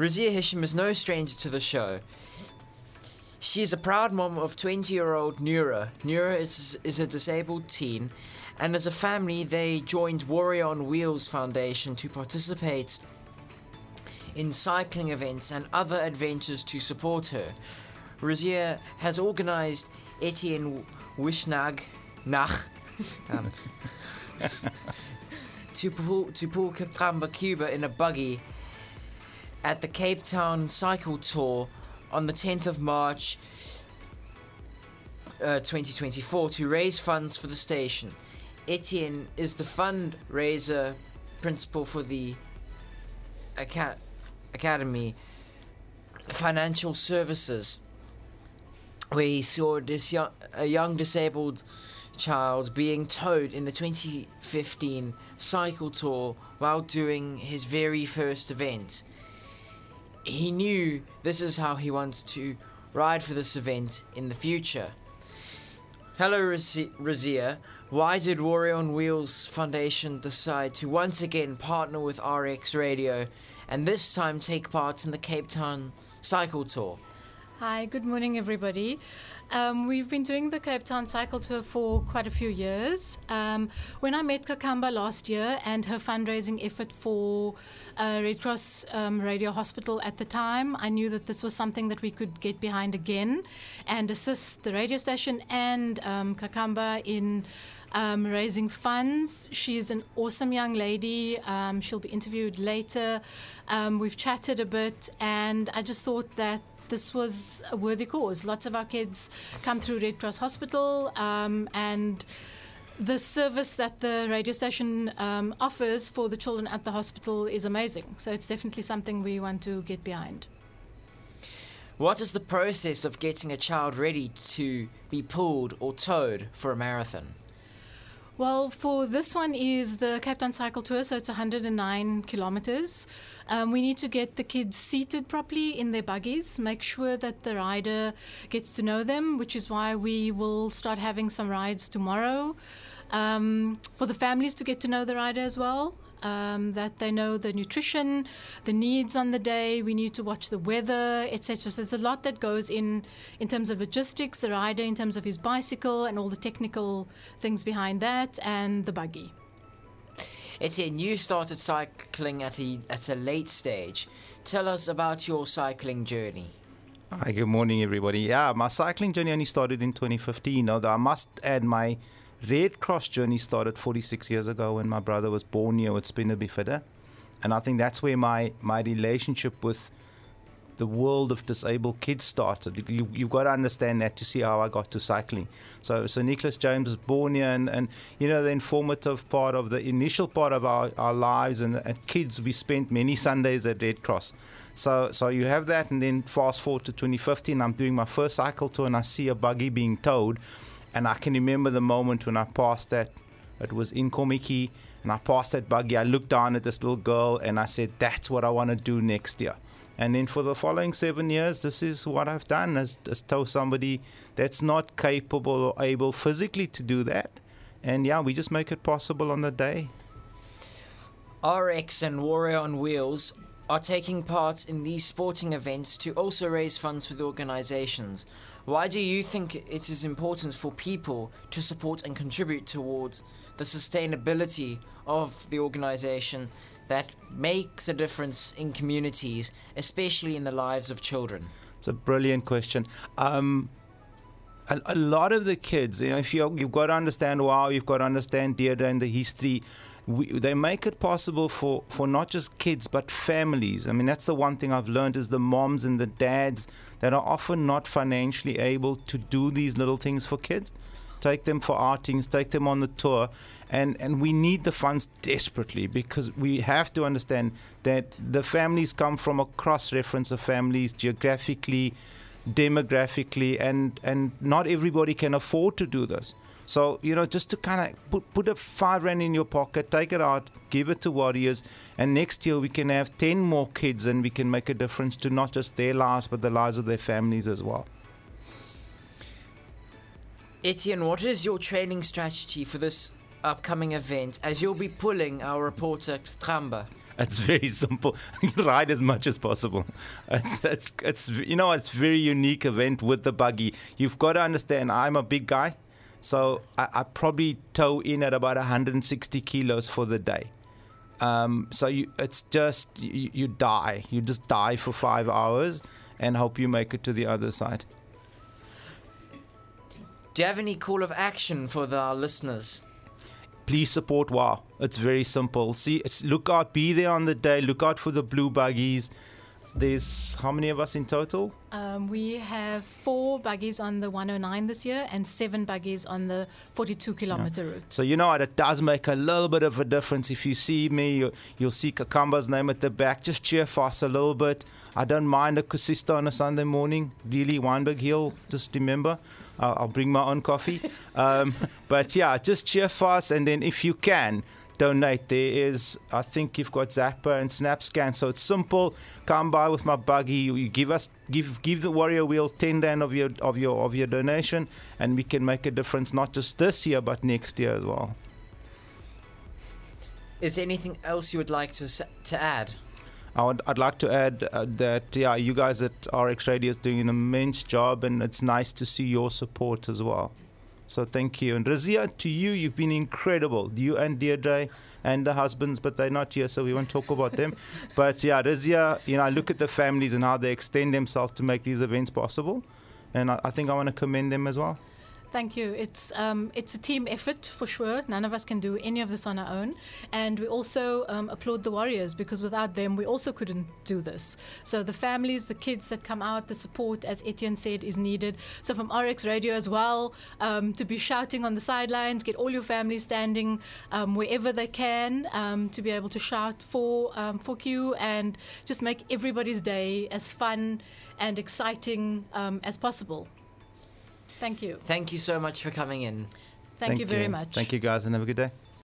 Razia Hisham is no stranger to the show. She is a proud mom of 20 year old Nura. Nura is, is a disabled teen, and as a family, they joined Warrior on Wheels Foundation to participate in cycling events and other adventures to support her. Razia has organized Ettienne Wilsnagh Nach um, to pull to pull Qaqamba Cuba in a buggy at the Cape Town Cycle Tour on the 10th of March uh, 2024 to raise funds for the station. Ettienne is the fundraiser principal for the Aca- Alchemy Financial Services, where he saw this young, a young disabled child being towed in the 2015 cycle tour while doing his very first event. He knew this is how he wants to ride for this event in the future. Hello, Razi- Razia. Why did Warrior on Wheels Foundation decide to once again partner with RX Radio and this time take part in the Cape Town Cycle Tour? Hi, good morning, everybody. Um, we've been doing the Cape Town Cycle Tour for quite a few years. Um, when I met Qaqamba last year and her fundraising effort for uh, Red Cross um, Radio Hospital at the time, I knew that this was something that we could get behind again and assist the radio station and um, Qaqamba in. Um, raising funds. She's an awesome young lady. Um, she'll be interviewed later. Um, we've chatted a bit, and I just thought that this was a worthy cause. Lots of our kids come through Red Cross Hospital, um, and the service that the radio station um, offers for the children at the hospital is amazing. So it's definitely something we want to get behind. What is the process of getting a child ready to be pulled or towed for a marathon? Well, for this one is the Cape Town Cycle Tour, so it's 109 kilometers. Um, we need to get the kids seated properly in their buggies, make sure that the rider gets to know them, which is why we will start having some rides tomorrow. Um, for the families to get to know the rider as well. Um, that they know the nutrition, the needs on the day. We need to watch the weather, etc. So there's a lot that goes in in terms of logistics, the rider in terms of his bicycle and all the technical things behind that, and the buggy. It's Ettienne, you started cycling at a at a late stage. Tell us about your cycling journey. Hi, good morning, everybody. Yeah, my cycling journey only started in 2015. Although I must add, my Red Cross journey started 46 years ago when my brother was born here with spina bifida. And I think that's where my, my relationship with the world of disabled kids started. You, you've got to understand that to see how I got to cycling. So, so Nicholas James was born here, and, and you know, the informative part of the initial part of our, our lives and, and kids, we spent many Sundays at Red Cross. So, so you have that, and then fast forward to 2015, I'm doing my first cycle tour, and I see a buggy being towed. And I can remember the moment when I passed that. It was in Komiki, and I passed that buggy. I looked down at this little girl, and I said, "That's what I want to do next year." And then for the following seven years, this is what I've done: is, is tow somebody that's not capable or able physically to do that. And yeah, we just make it possible on the day. RX and Warrior on Wheels are taking part in these sporting events to also raise funds for the organizations. Why do you think it is important for people to support and contribute towards the sustainability of the organization that makes a difference in communities, especially in the lives of children? It's a brilliant question. Um, a, a, lot of the kids, you know, if you you've got to understand wow, you've got to understand theatre and the history. We, they make it possible for, for not just kids but families. I mean, that's the one thing I've learned is the moms and the dads that are often not financially able to do these little things for kids. Take them for outings, take them on the tour, and and we need the funds desperately because we have to understand that the families come from a cross reference of families geographically demographically and and not everybody can afford to do this so you know just to kind of put, put a five rand in your pocket take it out give it to warriors and next year we can have 10 more kids and we can make a difference to not just their lives but the lives of their families as well Ettienne, what is your training strategy for this upcoming event as you'll be pulling our reporter Qaqamba? It's very simple. Ride as much as possible. It's, it's, it's, you know, it's very unique event with the buggy. You've got to understand, I'm a big guy, so I, I probably tow in at about 160 kilos for the day. Um, so you, it's just you, you die. You just die for five hours and hope you make it to the other side. Do you have any call of action for the, listeners? please support WOW. It's very simple. See, it's, look out, be there on the day. Look out for the blue buggies. There's how many of us in total? Um, we have four buggies on the 109 this year and seven buggies on the 42 kilometer route. So you know what? It does make a little bit of a difference. If you see me, you, you'll see Qaqamba's name at the back. Just cheer for us a little bit. I don't mind a koesister on a Sunday morning. Really, Wynberg Hill. Just remember, I'll, I'll bring my own coffee. Um, but yeah, just cheer for us, and then if you can donate. There is, I think you've got Zapper and SnapScan, so it's simple. Come by with my buggy. You, you give us, give give the Warrior Wheels ten rand of your of your of your donation, and we can make a difference not just this year but next year as well. Is there anything else you would like to to add? I would, I'd like to add uh, that yeah, you guys at RX Radio is doing an immense job, and it's nice to see your support as well. So thank you. And Razia, to you, you've been incredible. You and Deirdre and the husbands, but they're not here, so we won't talk about them. But yeah, Razia, you know, I look at the families and how they extend themselves to make these events possible, and I, I think I want to commend them as well. Thank you. It's um, it's a team effort for sure. None of us can do any of this on our own, and we also um, applaud the warriors because without them, we also couldn't do this. So the families, the kids that come out, the support, as Ettienne said, is needed. So from RX Radio as well, um, to be shouting on the sidelines, get all your families standing um, wherever they can, um, to be able to shout for um, for Q and just make everybody's day as fun and exciting as possible. Thank you. Thank you so much for coming in. Thank, you very much. Thank you, guys, and have a good day.